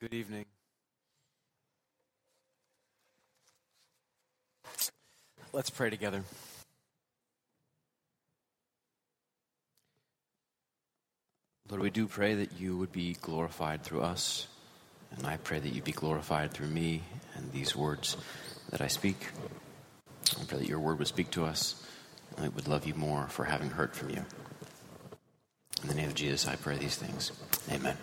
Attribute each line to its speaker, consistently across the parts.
Speaker 1: Good evening. Let's pray together. Lord, we do pray that you would be glorified through us. And I pray that you be glorified through me and these words that I speak. I pray that your word would speak to us and we would love you more for having heard from you. In the name of Jesus, I pray these things. Amen.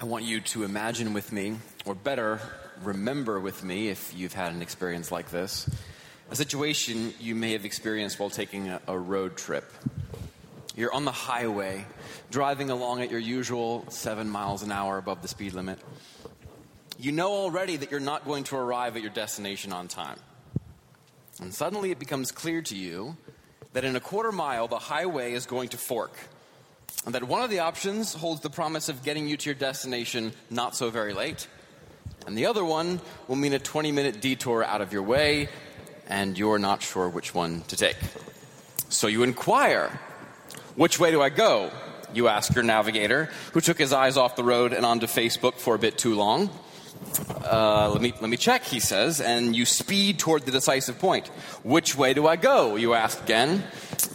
Speaker 1: I want you to imagine with me, or better, remember with me if you've had an experience like this, a situation you may have experienced while taking a, a road trip. You're on the highway, driving along at your usual seven miles an hour above the speed limit. You know already that you're not going to arrive at your destination on time. And suddenly it becomes clear to you that in a quarter mile, the highway is going to fork. And that one of the options holds the promise of getting you to your destination not so very late. And the other one will mean a 20 minute detour out of your way, and you're not sure which one to take. So you inquire which way do I go? You ask your navigator, who took his eyes off the road and onto Facebook for a bit too long. Uh, let me let me check, he says, and you speed toward the decisive point. Which way do I go? You ask again.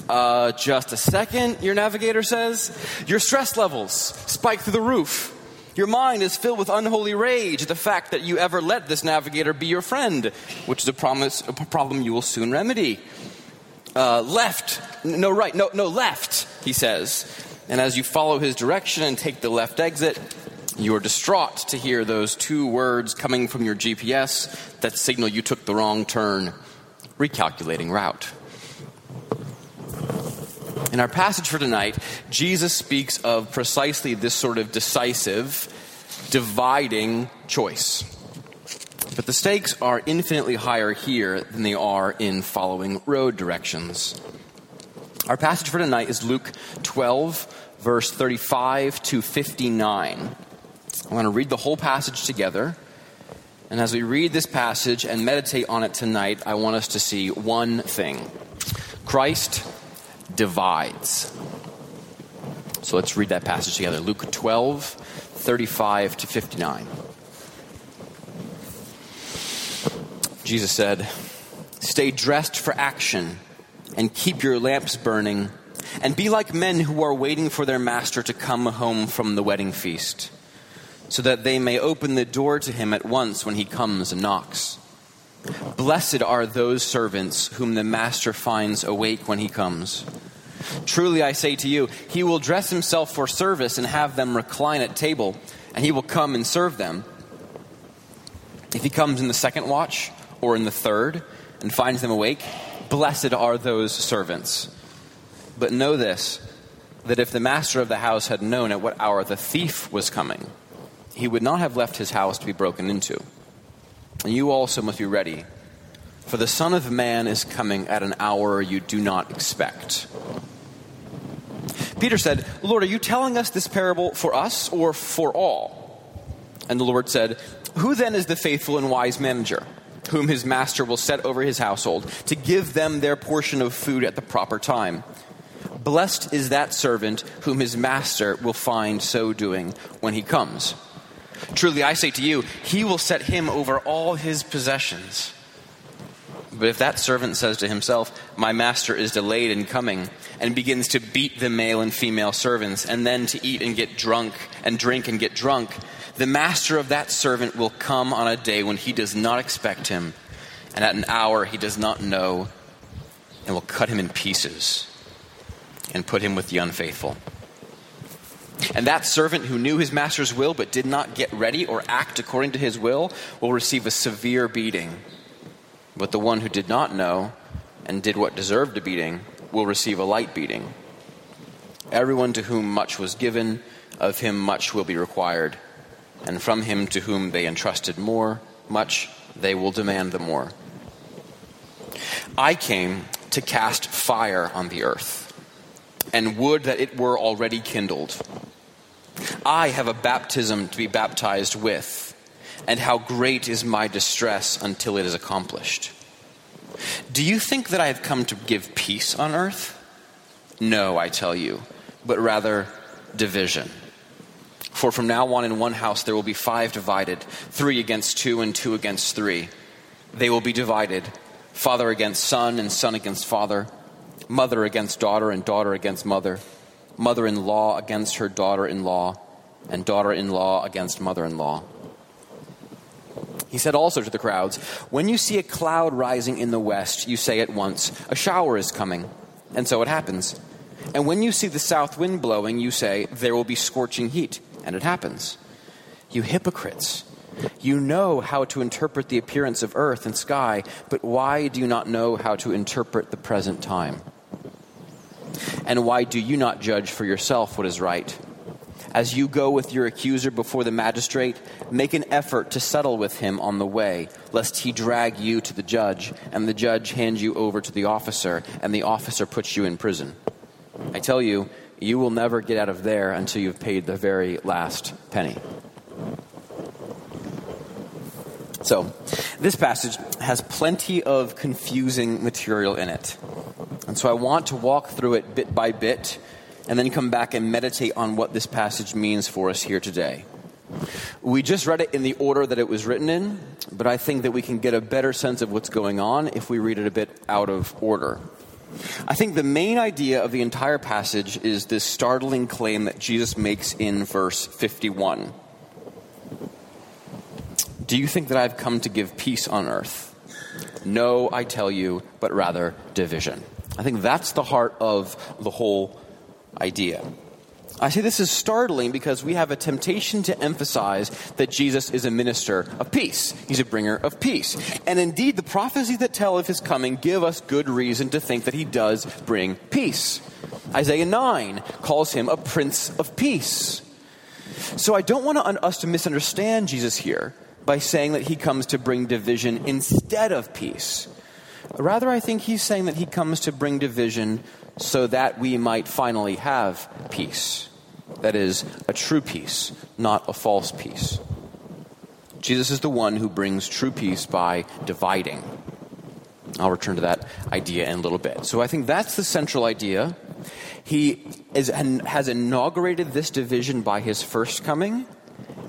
Speaker 1: Uh, just a second, your navigator says. Your stress levels spike through the roof. Your mind is filled with unholy rage at the fact that you ever let this navigator be your friend, which is a promise, a problem you will soon remedy. Uh, left, no right, no, no left, he says. And as you follow his direction and take the left exit, you are distraught to hear those two words coming from your GPS that signal you took the wrong turn. Recalculating route. In our passage for tonight, Jesus speaks of precisely this sort of decisive, dividing choice. But the stakes are infinitely higher here than they are in following road directions. Our passage for tonight is Luke 12, verse 35 to 59. I want to read the whole passage together. And as we read this passage and meditate on it tonight, I want us to see one thing Christ divides. So let's read that passage together Luke 12, 35 to 59. Jesus said, Stay dressed for action and keep your lamps burning, and be like men who are waiting for their master to come home from the wedding feast, so that they may open the door to him at once when he comes and knocks. Blessed are those servants whom the master finds awake when he comes. Truly I say to you, he will dress himself for service and have them recline at table, and he will come and serve them. If he comes in the second watch or in the third and finds them awake, blessed are those servants. But know this that if the master of the house had known at what hour the thief was coming, he would not have left his house to be broken into. And you also must be ready, for the Son of Man is coming at an hour you do not expect. Peter said, Lord, are you telling us this parable for us or for all? And the Lord said, Who then is the faithful and wise manager, whom his master will set over his household, to give them their portion of food at the proper time? Blessed is that servant whom his master will find so doing when he comes. Truly, I say to you, he will set him over all his possessions. But if that servant says to himself, My master is delayed in coming, and begins to beat the male and female servants, and then to eat and get drunk, and drink and get drunk, the master of that servant will come on a day when he does not expect him, and at an hour he does not know, and will cut him in pieces and put him with the unfaithful. And that servant who knew his master's will but did not get ready or act according to his will will receive a severe beating. But the one who did not know and did what deserved a beating will receive a light beating. Everyone to whom much was given, of him much will be required. And from him to whom they entrusted more, much they will demand the more. I came to cast fire on the earth, and would that it were already kindled. I have a baptism to be baptized with and how great is my distress until it is accomplished. Do you think that I have come to give peace on earth? No, I tell you, but rather division. For from now on in one house there will be five divided, three against two, and two against three. They will be divided father against son, and son against father, mother against daughter, and daughter against mother, mother in law against her daughter in law, and daughter in law against mother in law. He said also to the crowds, When you see a cloud rising in the west, you say at once, A shower is coming. And so it happens. And when you see the south wind blowing, you say, There will be scorching heat and it happens. You hypocrites! You know how to interpret the appearance of earth and sky, but why do you not know how to interpret the present time? And why do you not judge for yourself what is right? As you go with your accuser before the magistrate, make an effort to settle with him on the way, lest he drag you to the judge, and the judge hand you over to the officer, and the officer puts you in prison. I tell you, you will never get out of there until you've paid the very last penny. So, this passage has plenty of confusing material in it. And so I want to walk through it bit by bit and then come back and meditate on what this passage means for us here today. We just read it in the order that it was written in, but I think that we can get a better sense of what's going on if we read it a bit out of order. I think the main idea of the entire passage is this startling claim that Jesus makes in verse 51. Do you think that I've come to give peace on earth? No, I tell you, but rather division. I think that's the heart of the whole idea. I say this is startling because we have a temptation to emphasize that Jesus is a minister of peace. He's a bringer of peace. And indeed, the prophecies that tell of his coming give us good reason to think that he does bring peace. Isaiah 9 calls him a prince of peace. So I don't want us to misunderstand Jesus here by saying that he comes to bring division instead of peace. Rather, I think he's saying that he comes to bring division so that we might finally have peace. That is, a true peace, not a false peace. Jesus is the one who brings true peace by dividing. I'll return to that idea in a little bit. So I think that's the central idea. He is, has inaugurated this division by his first coming,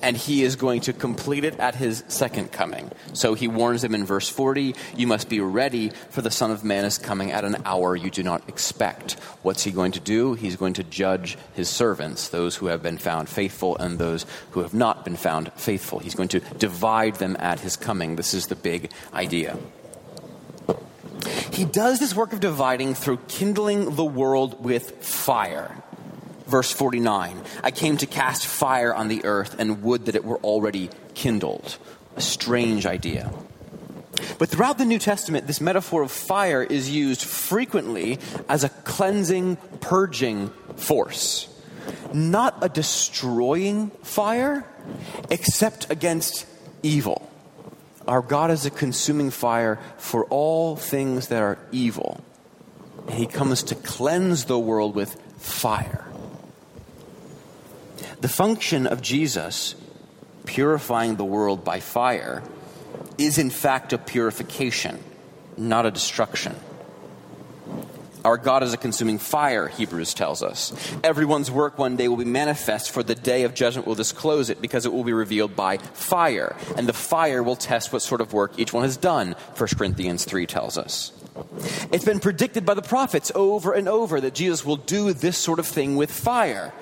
Speaker 1: and he is going to complete it at his second coming. So he warns them in verse 40 You must be ready, for the Son of Man is coming at an hour you do not expect. What's he going to do? He's going to judge his servants, those who have been found faithful and those who have not been found faithful. He's going to divide them at his coming. This is the big idea. He does this work of dividing through kindling the world with fire. Verse 49 I came to cast fire on the earth and would that it were already kindled. A strange idea. But throughout the New Testament, this metaphor of fire is used frequently as a cleansing, purging force. Not a destroying fire, except against evil. Our God is a consuming fire for all things that are evil. And He comes to cleanse the world with fire. The function of Jesus, purifying the world by fire, is in fact a purification, not a destruction. Our God is a consuming fire, Hebrews tells us. Everyone's work one day will be manifest, for the day of judgment will disclose it, because it will be revealed by fire. And the fire will test what sort of work each one has done, 1 Corinthians 3 tells us. It's been predicted by the prophets over and over that Jesus will do this sort of thing with fire.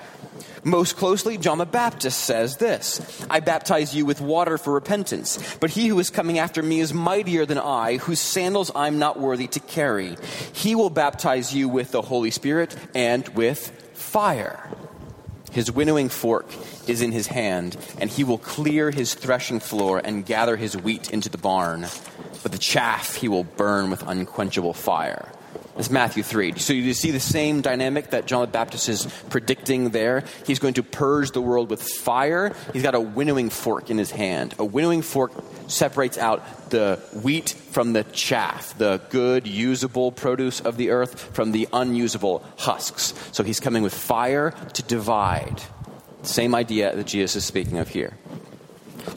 Speaker 1: Most closely, John the Baptist says this I baptize you with water for repentance, but he who is coming after me is mightier than I, whose sandals I'm not worthy to carry. He will baptize you with the Holy Spirit and with fire. His winnowing fork is in his hand, and he will clear his threshing floor and gather his wheat into the barn. But the chaff he will burn with unquenchable fire. That's Matthew 3. So you see the same dynamic that John the Baptist is predicting there. He's going to purge the world with fire. He's got a winnowing fork in his hand. A winnowing fork separates out the wheat from the chaff, the good, usable produce of the earth from the unusable husks. So he's coming with fire to divide. Same idea that Jesus is speaking of here.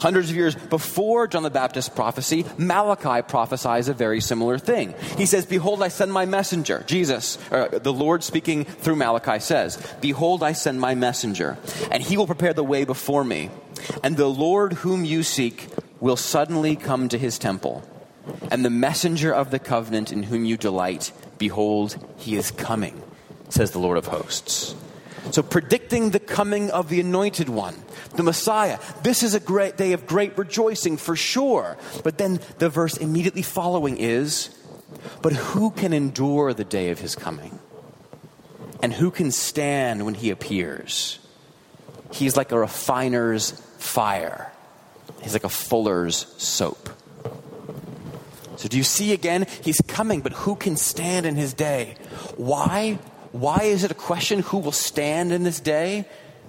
Speaker 1: Hundreds of years before John the Baptist's prophecy, Malachi prophesies a very similar thing. He says, Behold, I send my messenger. Jesus, uh, the Lord speaking through Malachi says, Behold, I send my messenger, and he will prepare the way before me. And the Lord whom you seek will suddenly come to his temple. And the messenger of the covenant in whom you delight, behold, he is coming, says the Lord of hosts. So, predicting the coming of the anointed one, the Messiah. This is a great day of great rejoicing for sure. But then the verse immediately following is But who can endure the day of his coming? And who can stand when he appears? He's like a refiner's fire, he's like a fuller's soap. So, do you see again? He's coming, but who can stand in his day? Why? Why is it a question who will stand in this day?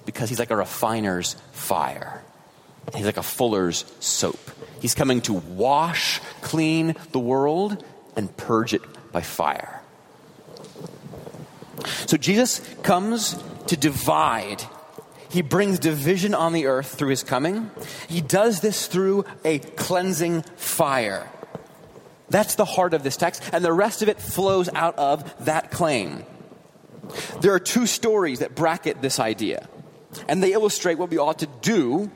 Speaker 1: Because he's like a refiner's fire. He's like a fuller's soap. He's coming to wash clean the world and purge it by fire. So Jesus comes to divide. He brings division on the earth through his coming. He does this through a cleansing fire. That's the heart of this text, and the rest of it flows out of that claim. There are two stories that bracket this idea, and they illustrate what we ought to do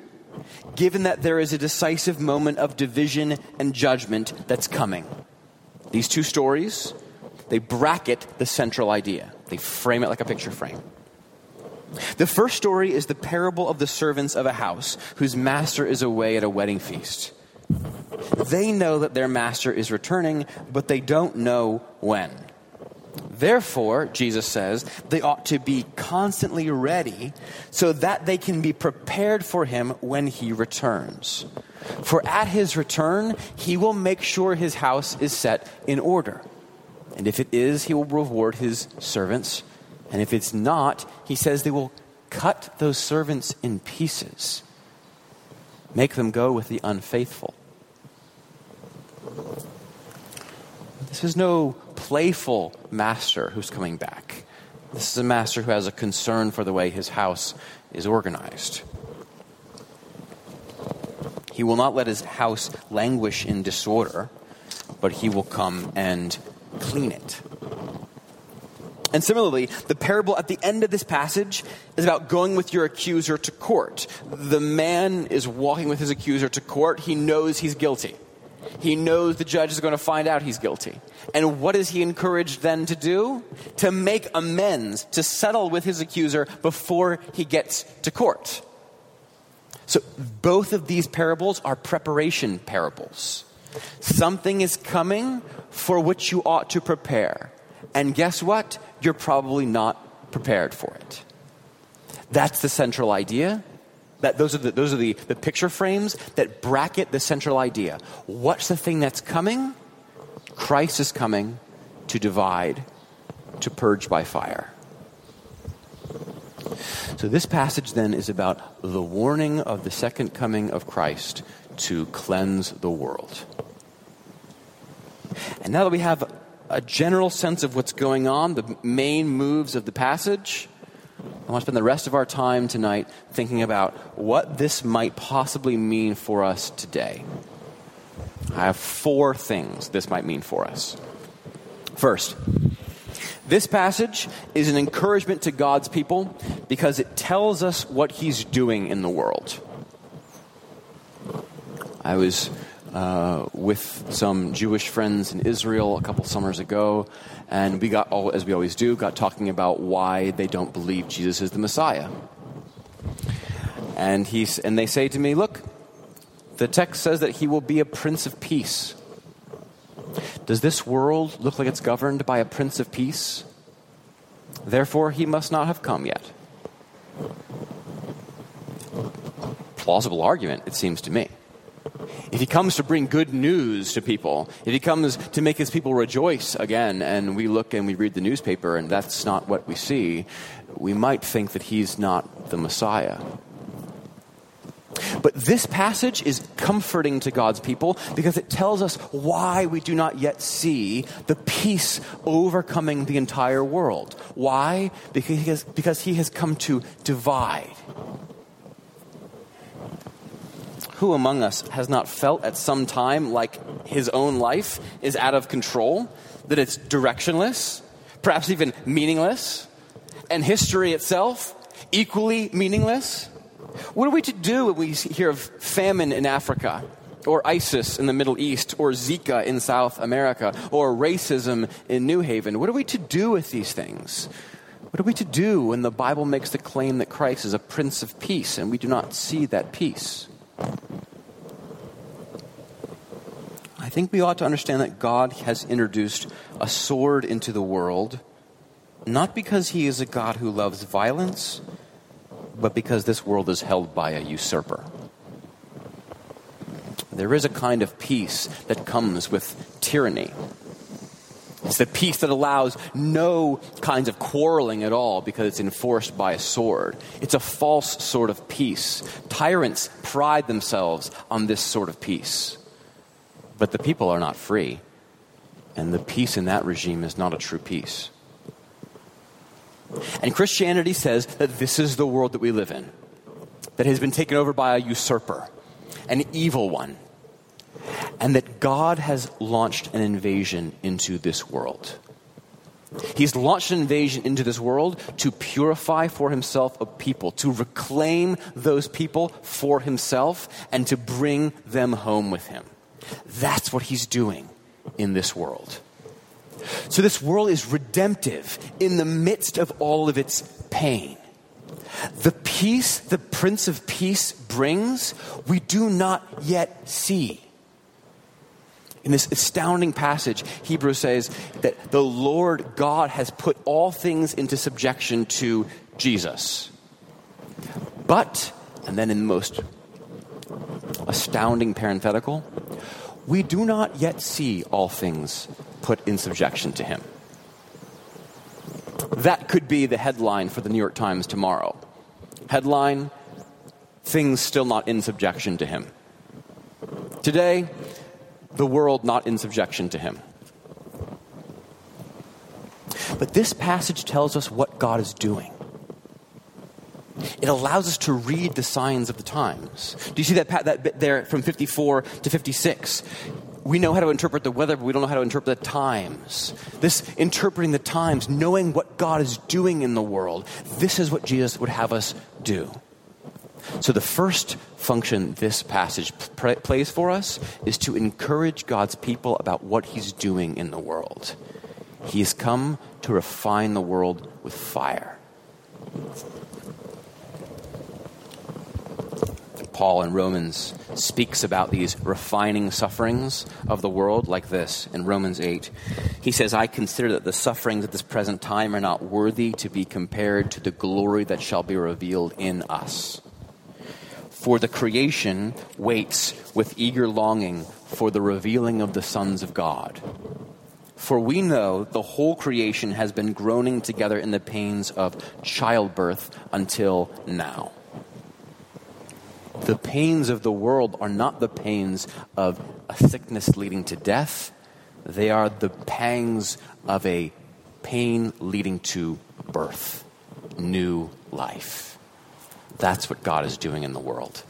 Speaker 1: given that there is a decisive moment of division and judgment that's coming. These two stories, they bracket the central idea. They frame it like a picture frame. The first story is the parable of the servants of a house whose master is away at a wedding feast. They know that their master is returning, but they don't know when. Therefore, Jesus says, they ought to be constantly ready so that they can be prepared for him when he returns. For at his return, he will make sure his house is set in order. And if it is, he will reward his servants. And if it's not, he says they will cut those servants in pieces, make them go with the unfaithful. This is no playful master who's coming back. This is a master who has a concern for the way his house is organized. He will not let his house languish in disorder, but he will come and clean it. And similarly, the parable at the end of this passage is about going with your accuser to court. The man is walking with his accuser to court. He knows he's guilty. He knows the judge is going to find out he's guilty. And what is he encouraged then to do? To make amends, to settle with his accuser before he gets to court. So both of these parables are preparation parables. Something is coming for which you ought to prepare. And guess what? You're probably not prepared for it. That's the central idea. That those are, the, those are the, the picture frames that bracket the central idea. What's the thing that's coming? Christ is coming to divide, to purge by fire. So, this passage then is about the warning of the second coming of Christ to cleanse the world. And now that we have a general sense of what's going on, the main moves of the passage, I want to spend the rest of our time tonight thinking about what this might possibly mean for us today. I have four things this might mean for us. First, this passage is an encouragement to God's people because it tells us what He's doing in the world. I was uh, with some Jewish friends in Israel a couple summers ago, and we got, all, as we always do, got talking about why they don't believe Jesus is the Messiah. And, he's, and they say to me, Look, the text says that he will be a prince of peace. Does this world look like it's governed by a prince of peace? Therefore, he must not have come yet. Plausible argument, it seems to me. If he comes to bring good news to people, if he comes to make his people rejoice again, and we look and we read the newspaper and that's not what we see, we might think that he's not the Messiah. But this passage is comforting to God's people because it tells us why we do not yet see the peace overcoming the entire world. Why? Because he has, because he has come to divide. Who among us has not felt at some time like his own life is out of control, that it's directionless, perhaps even meaningless, and history itself equally meaningless? What are we to do when we hear of famine in Africa, or ISIS in the Middle East, or Zika in South America, or racism in New Haven? What are we to do with these things? What are we to do when the Bible makes the claim that Christ is a Prince of Peace and we do not see that peace? I think we ought to understand that God has introduced a sword into the world, not because he is a God who loves violence, but because this world is held by a usurper. There is a kind of peace that comes with tyranny. It's the peace that allows no kinds of quarreling at all because it's enforced by a sword. It's a false sort of peace. Tyrants pride themselves on this sort of peace. But the people are not free, and the peace in that regime is not a true peace. And Christianity says that this is the world that we live in, that has been taken over by a usurper, an evil one and that God has launched an invasion into this world. He's launched an invasion into this world to purify for himself a people, to reclaim those people for himself, and to bring them home with him. That's what he's doing in this world. So, this world is redemptive in the midst of all of its pain. The peace the Prince of Peace brings, we do not yet see. In this astounding passage, Hebrews says that the Lord God has put all things into subjection to Jesus. But, and then in the most astounding parenthetical, we do not yet see all things put in subjection to him. That could be the headline for the New York Times tomorrow. Headline Things still not in subjection to him. Today, the world not in subjection to him. But this passage tells us what God is doing. It allows us to read the signs of the times. Do you see that, that bit there from 54 to 56? We know how to interpret the weather, but we don't know how to interpret the times. This interpreting the times, knowing what God is doing in the world, this is what Jesus would have us do. So, the first function this passage pr- plays for us is to encourage God's people about what He's doing in the world. He has come to refine the world with fire. Paul in Romans speaks about these refining sufferings of the world like this in Romans 8. He says, I consider that the sufferings at this present time are not worthy to be compared to the glory that shall be revealed in us. For the creation waits with eager longing for the revealing of the sons of God. For we know the whole creation has been groaning together in the pains of childbirth until now. The pains of the world are not the pains of a sickness leading to death, they are the pangs of a pain leading to birth, new life. That's what God is doing in the world.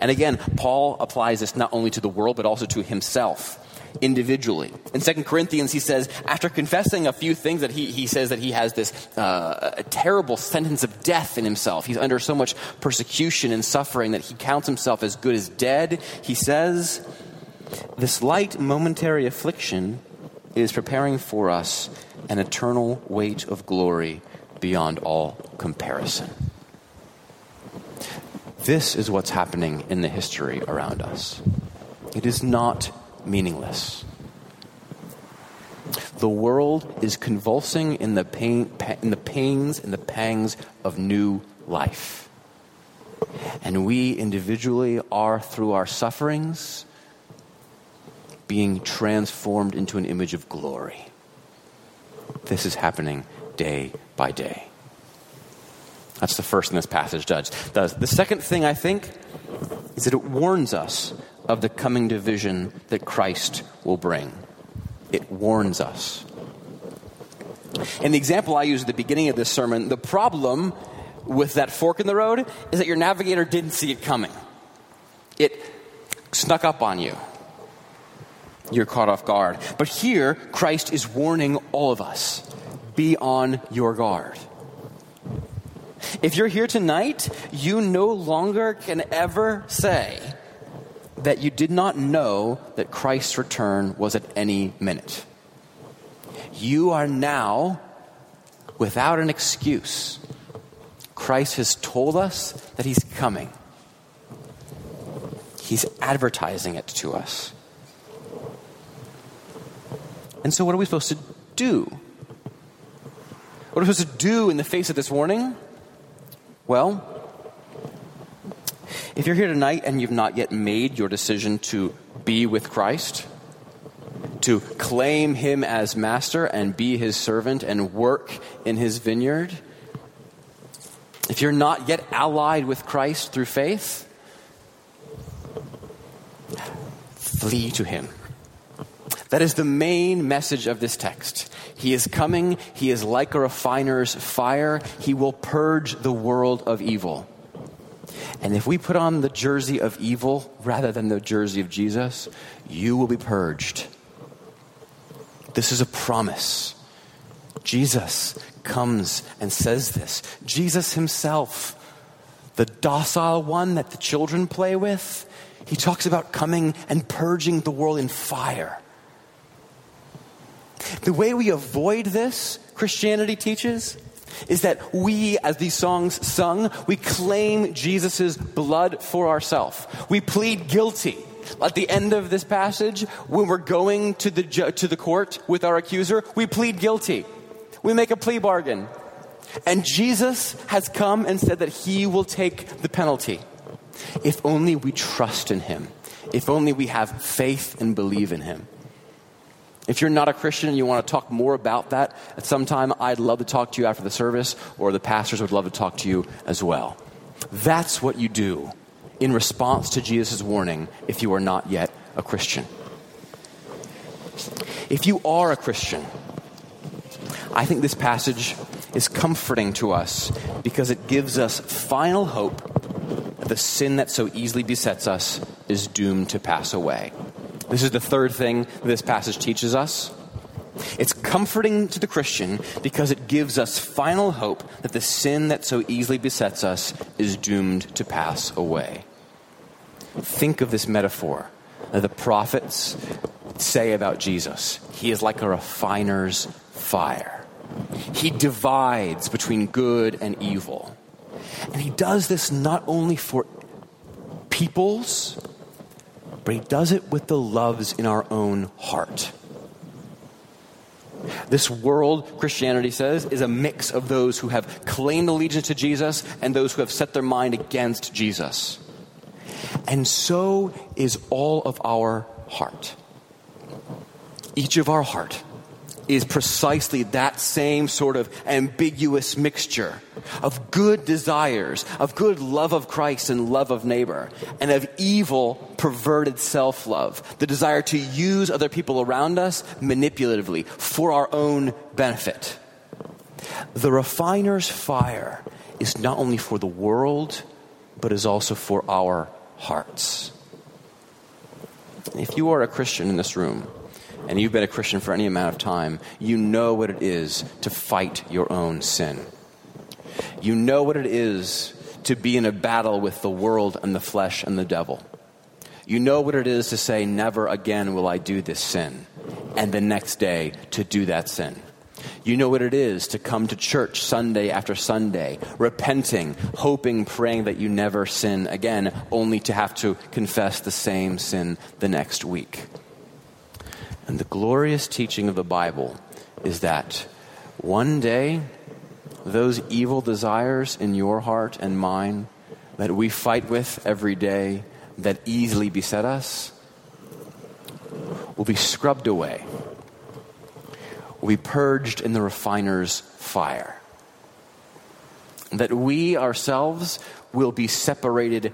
Speaker 1: And again, Paul applies this not only to the world, but also to himself individually. In 2 Corinthians, he says, after confessing a few things, that he, he says that he has this uh, terrible sentence of death in himself. He's under so much persecution and suffering that he counts himself as good as dead. He says, This light momentary affliction is preparing for us an eternal weight of glory beyond all comparison. This is what's happening in the history around us. It is not meaningless. The world is convulsing in the, pain, in the pains and the pangs of new life. And we individually are, through our sufferings, being transformed into an image of glory. This is happening day by day. That's the first thing this passage does. The second thing I think is that it warns us of the coming division that Christ will bring. It warns us. In the example I used at the beginning of this sermon, the problem with that fork in the road is that your navigator didn't see it coming. It snuck up on you. You're caught off guard. But here, Christ is warning all of us be on your guard. If you're here tonight, you no longer can ever say that you did not know that Christ's return was at any minute. You are now without an excuse. Christ has told us that he's coming. He's advertising it to us. And so, what are we supposed to do? What are we supposed to do in the face of this warning? Well, if you're here tonight and you've not yet made your decision to be with Christ, to claim Him as master and be His servant and work in His vineyard, if you're not yet allied with Christ through faith, flee to Him. That is the main message of this text. He is coming. He is like a refiner's fire. He will purge the world of evil. And if we put on the jersey of evil rather than the jersey of Jesus, you will be purged. This is a promise. Jesus comes and says this. Jesus himself, the docile one that the children play with, he talks about coming and purging the world in fire. The way we avoid this, Christianity teaches, is that we, as these songs sung, we claim Jesus' blood for ourselves. We plead guilty. At the end of this passage, when we're going to the, ju- to the court with our accuser, we plead guilty. We make a plea bargain. And Jesus has come and said that he will take the penalty. If only we trust in him. If only we have faith and believe in him. If you're not a Christian and you want to talk more about that at some time, I'd love to talk to you after the service, or the pastors would love to talk to you as well. That's what you do in response to Jesus' warning if you are not yet a Christian. If you are a Christian, I think this passage is comforting to us because it gives us final hope that the sin that so easily besets us is doomed to pass away. This is the third thing this passage teaches us. It's comforting to the Christian because it gives us final hope that the sin that so easily besets us is doomed to pass away. Think of this metaphor that the prophets say about Jesus He is like a refiner's fire, He divides between good and evil. And He does this not only for peoples but he does it with the loves in our own heart. This world, Christianity says, is a mix of those who have claimed allegiance to Jesus and those who have set their mind against Jesus. And so is all of our heart. Each of our heart is precisely that same sort of ambiguous mixture of good desires, of good love of Christ and love of neighbor, and of evil, perverted self love, the desire to use other people around us manipulatively for our own benefit. The refiner's fire is not only for the world, but is also for our hearts. If you are a Christian in this room, and you've been a Christian for any amount of time, you know what it is to fight your own sin. You know what it is to be in a battle with the world and the flesh and the devil. You know what it is to say, Never again will I do this sin, and the next day to do that sin. You know what it is to come to church Sunday after Sunday, repenting, hoping, praying that you never sin again, only to have to confess the same sin the next week. And the glorious teaching of the Bible is that one day, those evil desires in your heart and mine that we fight with every day, that easily beset us, will be scrubbed away, will be purged in the refiner's fire. That we ourselves will be separated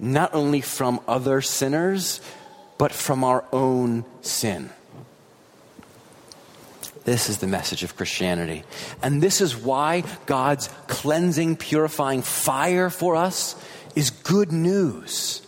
Speaker 1: not only from other sinners, but from our own sin. This is the message of Christianity. And this is why God's cleansing, purifying fire for us is good news.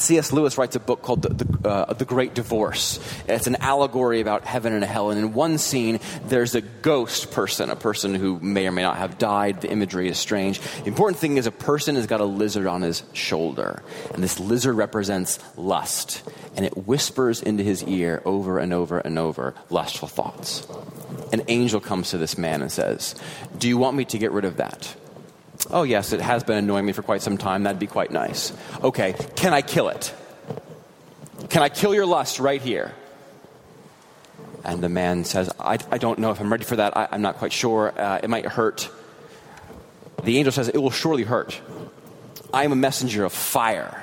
Speaker 1: C.S. Lewis writes a book called the, the, uh, the, Great Divorce. It's an allegory about heaven and hell. And in one scene, there's a ghost person, a person who may or may not have died. The imagery is strange. The important thing is a person has got a lizard on his shoulder. And this lizard represents lust. And it whispers into his ear over and over and over lustful thoughts. An angel comes to this man and says, Do you want me to get rid of that? Oh, yes, it has been annoying me for quite some time. That'd be quite nice. Okay, can I kill it? Can I kill your lust right here? And the man says, I, I don't know if I'm ready for that. I, am not quite sure. Uh, it might hurt. The angel says, It will surely hurt. I am a messenger of fire.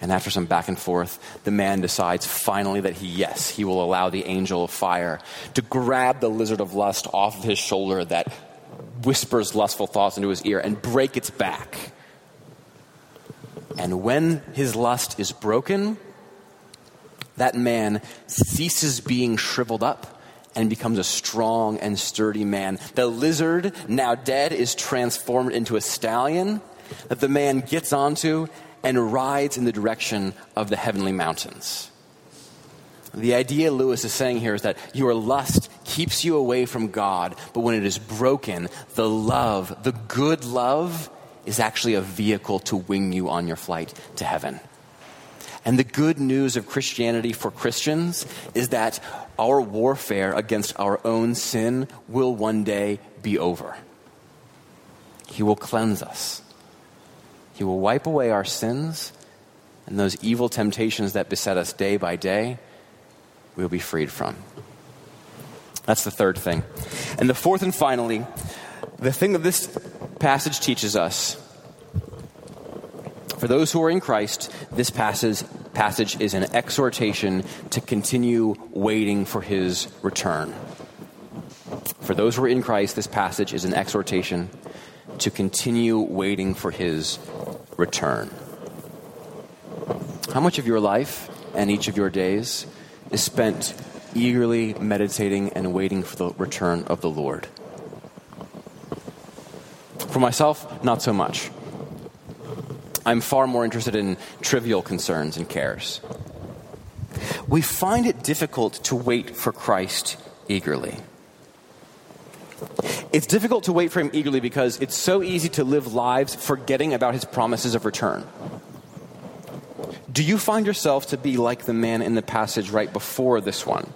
Speaker 1: And after some back and forth, the man decides finally that he, yes, he will allow the angel of fire to grab the lizard of lust off of his shoulder that whispers lustful thoughts into his ear and break its back. And when his lust is broken, that man ceases being shriveled up and becomes a strong and sturdy man. The lizard, now dead, is transformed into a stallion that the man gets onto and rides in the direction of the heavenly mountains. The idea Lewis is saying here is that your lust keeps you away from God, but when it is broken, the love, the good love, is actually a vehicle to wing you on your flight to heaven. And the good news of Christianity for Christians is that our warfare against our own sin will one day be over. He will cleanse us, He will wipe away our sins and those evil temptations that beset us day by day we'll be freed from. That's the third thing. And the fourth and finally, the thing that this passage teaches us for those who are in Christ, this passage, passage is an exhortation to continue waiting for his return. For those who are in Christ, this passage is an exhortation to continue waiting for his return. How much of your life and each of your days is spent eagerly meditating and waiting for the return of the Lord. For myself, not so much. I'm far more interested in trivial concerns and cares. We find it difficult to wait for Christ eagerly. It's difficult to wait for him eagerly because it's so easy to live lives forgetting about his promises of return. Do you find yourself to be like the man in the passage right before this one?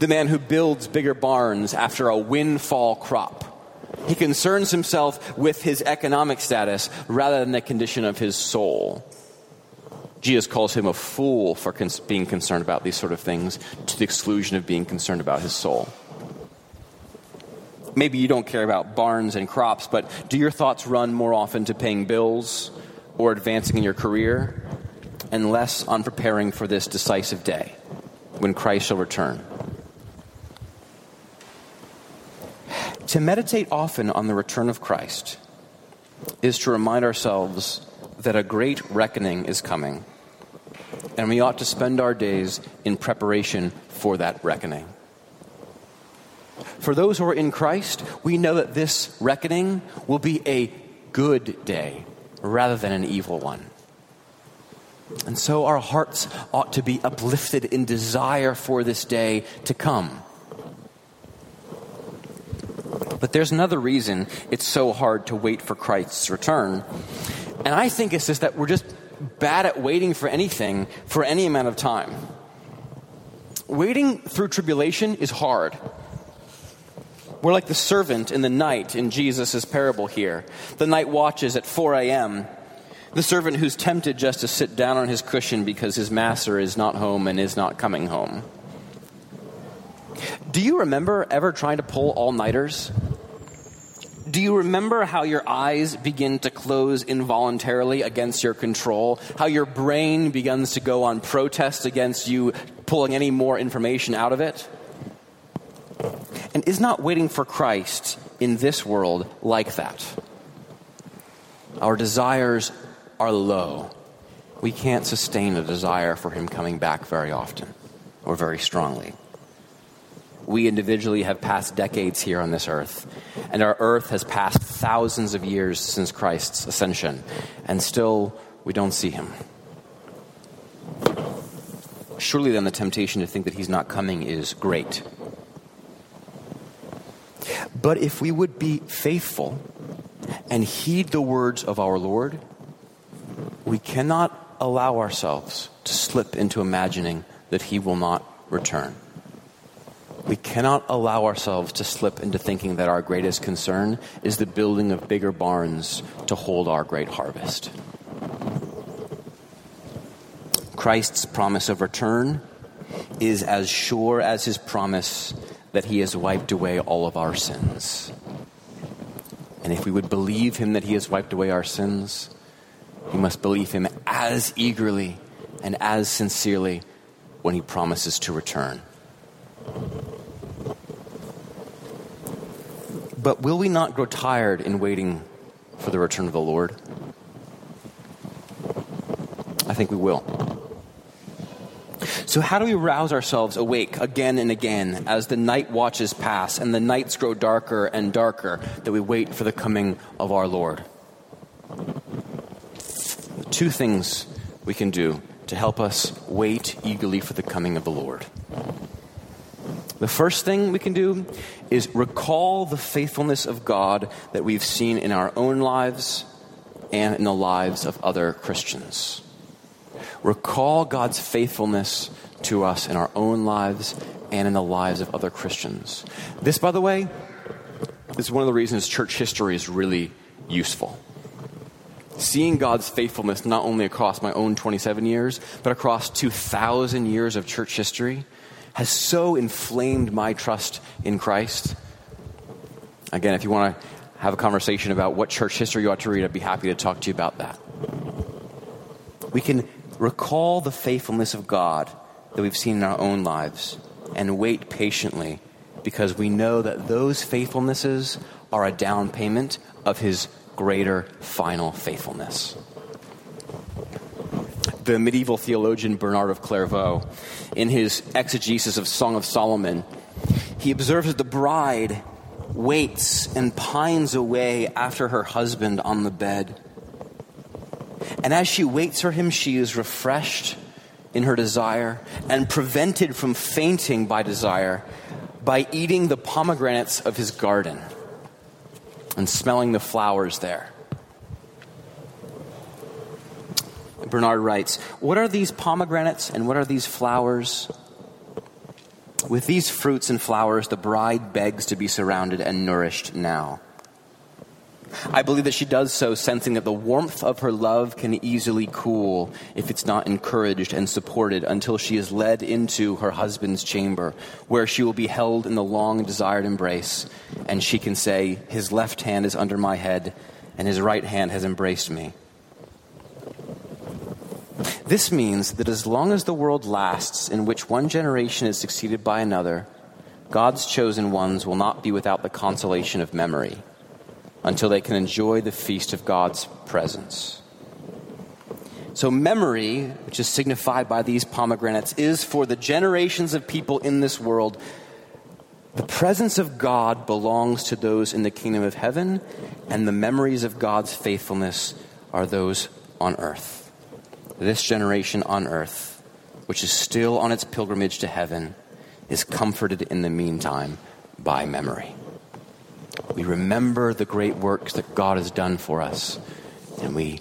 Speaker 1: The man who builds bigger barns after a windfall crop. He concerns himself with his economic status rather than the condition of his soul. Jesus calls him a fool for cons- being concerned about these sort of things to the exclusion of being concerned about his soul. Maybe you don't care about barns and crops, but do your thoughts run more often to paying bills or advancing in your career and less on preparing for this decisive day when Christ shall return. To meditate often on the return of Christ is to remind ourselves that a great reckoning is coming, and we ought to spend our days in preparation for that reckoning. For those who are in Christ, we know that this reckoning will be a good day rather than an evil one. And so our hearts ought to be uplifted in desire for this day to come. But there's another reason it's so hard to wait for Christ's return. And I think it's just that we're just bad at waiting for anything for any amount of time. Waiting through tribulation is hard. We're like the servant in the night in Jesus' parable here. The night watches at 4 a.m. The servant who's tempted just to sit down on his cushion because his master is not home and is not coming home. Do you remember ever trying to pull all nighters? Do you remember how your eyes begin to close involuntarily against your control? How your brain begins to go on protest against you pulling any more information out of it? And is not waiting for Christ in this world like that? Our desires are low, we can't sustain a desire for Him coming back very often or very strongly. We individually have passed decades here on this earth, and our earth has passed thousands of years since Christ's ascension, and still we don't see Him. surely then the temptation to think that he's not coming is great. But if we would be faithful and heed the words of our Lord, we cannot allow ourselves to slip into imagining that he will not return. We cannot allow ourselves to slip into thinking that our greatest concern is the building of bigger barns to hold our great harvest. Christ's promise of return is as sure as his promise that he has wiped away all of our sins. And if we would believe him that he has wiped away our sins, we must believe him as eagerly and as sincerely when he promises to return. But will we not grow tired in waiting for the return of the Lord? I think we will. So, how do we rouse ourselves awake again and again as the night watches pass and the nights grow darker and darker that we wait for the coming of our Lord? Two things we can do to help us wait eagerly for the coming of the Lord. The first thing we can do is recall the faithfulness of God that we've seen in our own lives and in the lives of other Christians. Recall God's faithfulness to us in our own lives and in the lives of other Christians. This, by the way, is one of the reasons church history is really useful. Seeing God's faithfulness not only across my own 27 years, but across 2,000 years of church history has so inflamed my trust in Christ. Again, if you want to have a conversation about what church history you ought to read, I'd be happy to talk to you about that. We can recall the faithfulness of God that we've seen in our own lives and wait patiently because we know that those faithfulnesses are a down payment of His greater final faithfulness. The medieval theologian Bernard of Clairvaux, in his exegesis of Song of Solomon, he observes that the bride waits and pines away after her husband on the bed. And as she waits for him, she is refreshed in her desire and prevented from fainting by desire by eating the pomegranates of his garden and smelling the flowers there. Bernard writes, What are these pomegranates and what are these flowers? With these fruits and flowers, the bride begs to be surrounded and nourished now. I believe that she does so, sensing that the warmth of her love can easily cool if it's not encouraged and supported until she is led into her husband's chamber, where she will be held in the long desired embrace, and she can say, His left hand is under my head, and his right hand has embraced me. This means that as long as the world lasts, in which one generation is succeeded by another, God's chosen ones will not be without the consolation of memory until they can enjoy the feast of God's presence. So, memory, which is signified by these pomegranates, is for the generations of people in this world. The presence of God belongs to those in the kingdom of heaven, and the memories of God's faithfulness are those on earth. This generation on earth, which is still on its pilgrimage to heaven, is comforted in the meantime by memory. We remember the great works that God has done for us, and we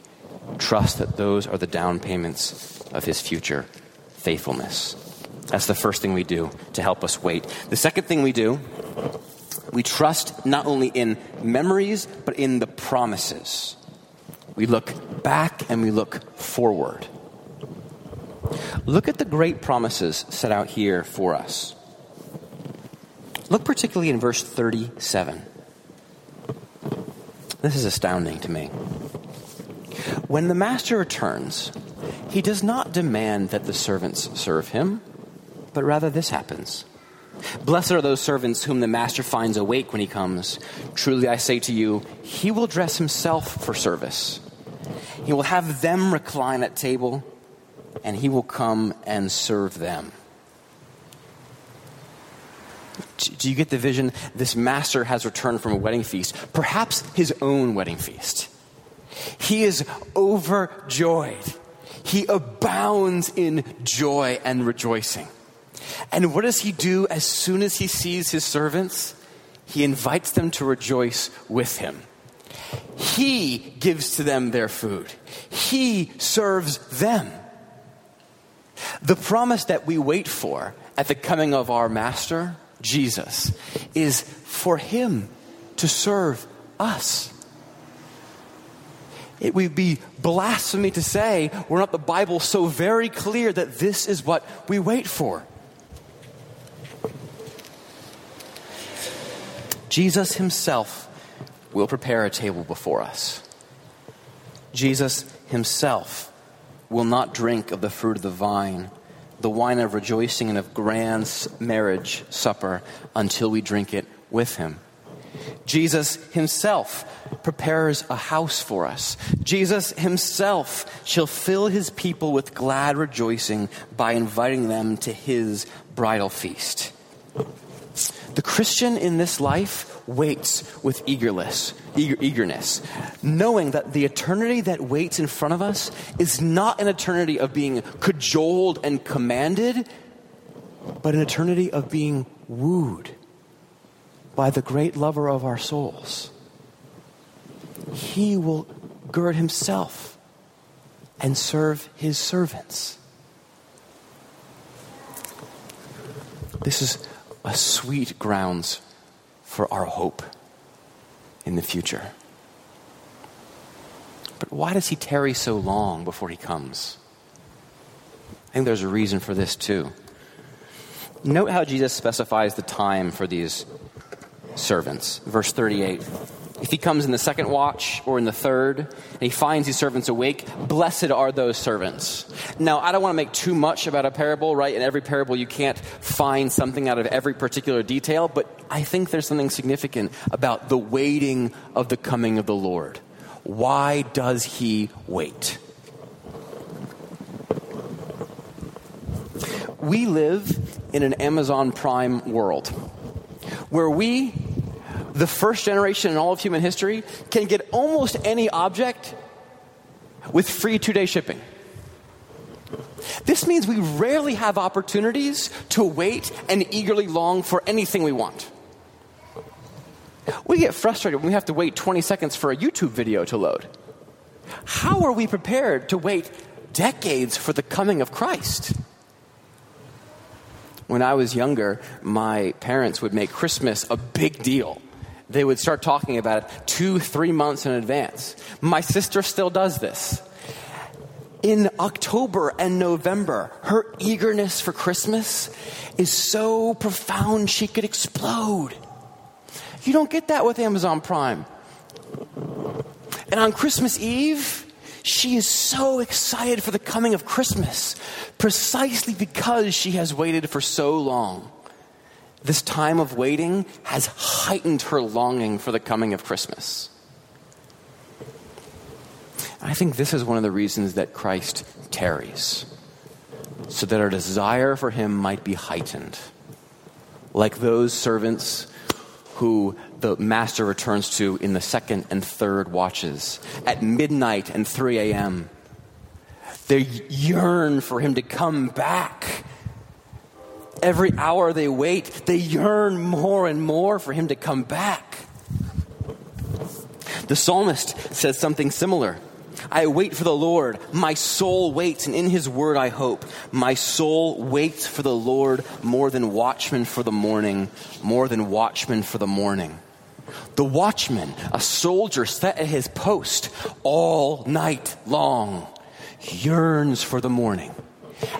Speaker 1: trust that those are the down payments of His future faithfulness. That's the first thing we do to help us wait. The second thing we do, we trust not only in memories, but in the promises. We look back and we look forward. Look at the great promises set out here for us. Look particularly in verse 37. This is astounding to me. When the master returns, he does not demand that the servants serve him, but rather this happens. Blessed are those servants whom the master finds awake when he comes. Truly I say to you, he will dress himself for service. He will have them recline at table, and he will come and serve them. Do you get the vision? This master has returned from a wedding feast, perhaps his own wedding feast. He is overjoyed. He abounds in joy and rejoicing. And what does he do as soon as he sees his servants? He invites them to rejoice with him. He gives to them their food. He serves them. The promise that we wait for at the coming of our Master, Jesus, is for Him to serve us. It would be blasphemy to say we're not the Bible so very clear that this is what we wait for. Jesus Himself will prepare a table before us. Jesus Himself will not drink of the fruit of the vine the wine of rejoicing and of grand marriage supper until we drink it with him. Jesus himself prepares a house for us. Jesus himself shall fill his people with glad rejoicing by inviting them to his bridal feast. The Christian in this life waits with eagerness, eager, eagerness, knowing that the eternity that waits in front of us is not an eternity of being cajoled and commanded, but an eternity of being wooed by the great lover of our souls. He will gird himself and serve his servants. This is a sweet grounds for our hope in the future. But why does he tarry so long before he comes? I think there's a reason for this too. Note how Jesus specifies the time for these servants. Verse 38. If he comes in the second watch or in the third, and he finds his servants awake, blessed are those servants. Now, I don't want to make too much about a parable, right? In every parable, you can't find something out of every particular detail, but I think there's something significant about the waiting of the coming of the Lord. Why does he wait? We live in an Amazon Prime world where we the first generation in all of human history can get almost any object with free two day shipping. This means we rarely have opportunities to wait and eagerly long for anything we want. We get frustrated when we have to wait 20 seconds for a YouTube video to load. How are we prepared to wait decades for the coming of Christ? When I was younger, my parents would make Christmas a big deal they would start talking about it two, three months in advance. My sister still does this. In October and November, her eagerness for Christmas is so profound she could explode. You don't get that with Amazon Prime. And on Christmas Eve, she is so excited for the coming of Christmas precisely because she has waited for so long. This time of waiting has heightened her longing for the coming of Christmas. I think this is one of the reasons that Christ tarries, so that our desire for him might be heightened. Like those servants who the master returns to in the second and third watches at midnight and 3 a.m. They yearn for him to come back Every hour they wait, they yearn more and more for him to come back. The psalmist says something similar. I wait for the Lord. My soul waits, and in his word I hope. My soul waits for the Lord more than watchmen for the morning, more than watchmen for the morning. The watchman, a soldier set at his post all night long, yearns for the morning.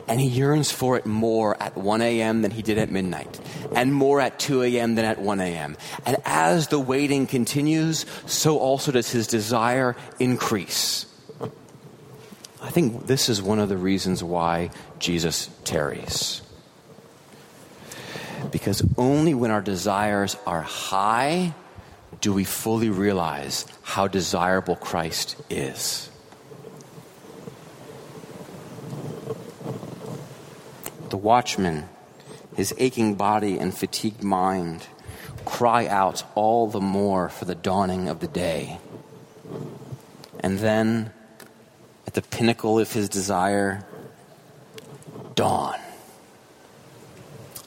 Speaker 1: And he yearns for it more at 1 a.m. than he did at midnight, and more at 2 a.m. than at 1 a.m. And as the waiting continues, so also does his desire increase. I think this is one of the reasons why Jesus tarries. Because only when our desires are high do we fully realize how desirable Christ is. The watchman, his aching body and fatigued mind, cry out all the more for the dawning of the day. And then, at the pinnacle of his desire, dawn.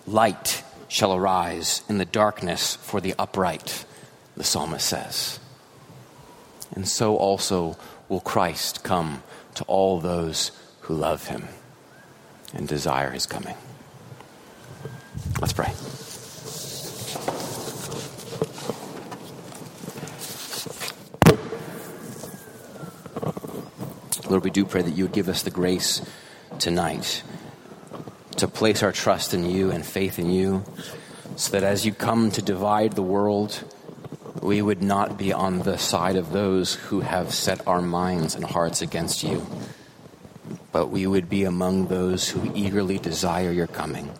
Speaker 1: Light shall arise in the darkness for the upright, the psalmist says. And so also will Christ come to all those who love him and desire his coming. Let's pray. Lord, we do pray that you would give us the grace tonight to place our trust in you and faith in you, so that as you come to divide the world, we would not be on the side of those who have set our minds and hearts against you, but we would be among those who eagerly desire your coming.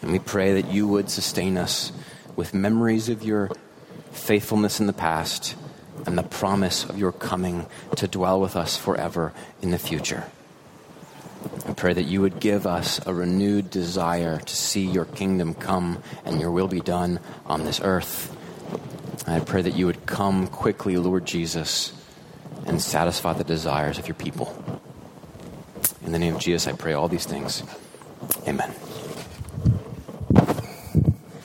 Speaker 1: And we pray that you would sustain us with memories of your faithfulness in the past and the promise of your coming to dwell with us forever in the future. I pray that you would give us a renewed desire to see your kingdom come and your will be done on this earth. I pray that you would come quickly, Lord Jesus, and satisfy the desires of your people. In the name of Jesus, I pray all these things. Amen.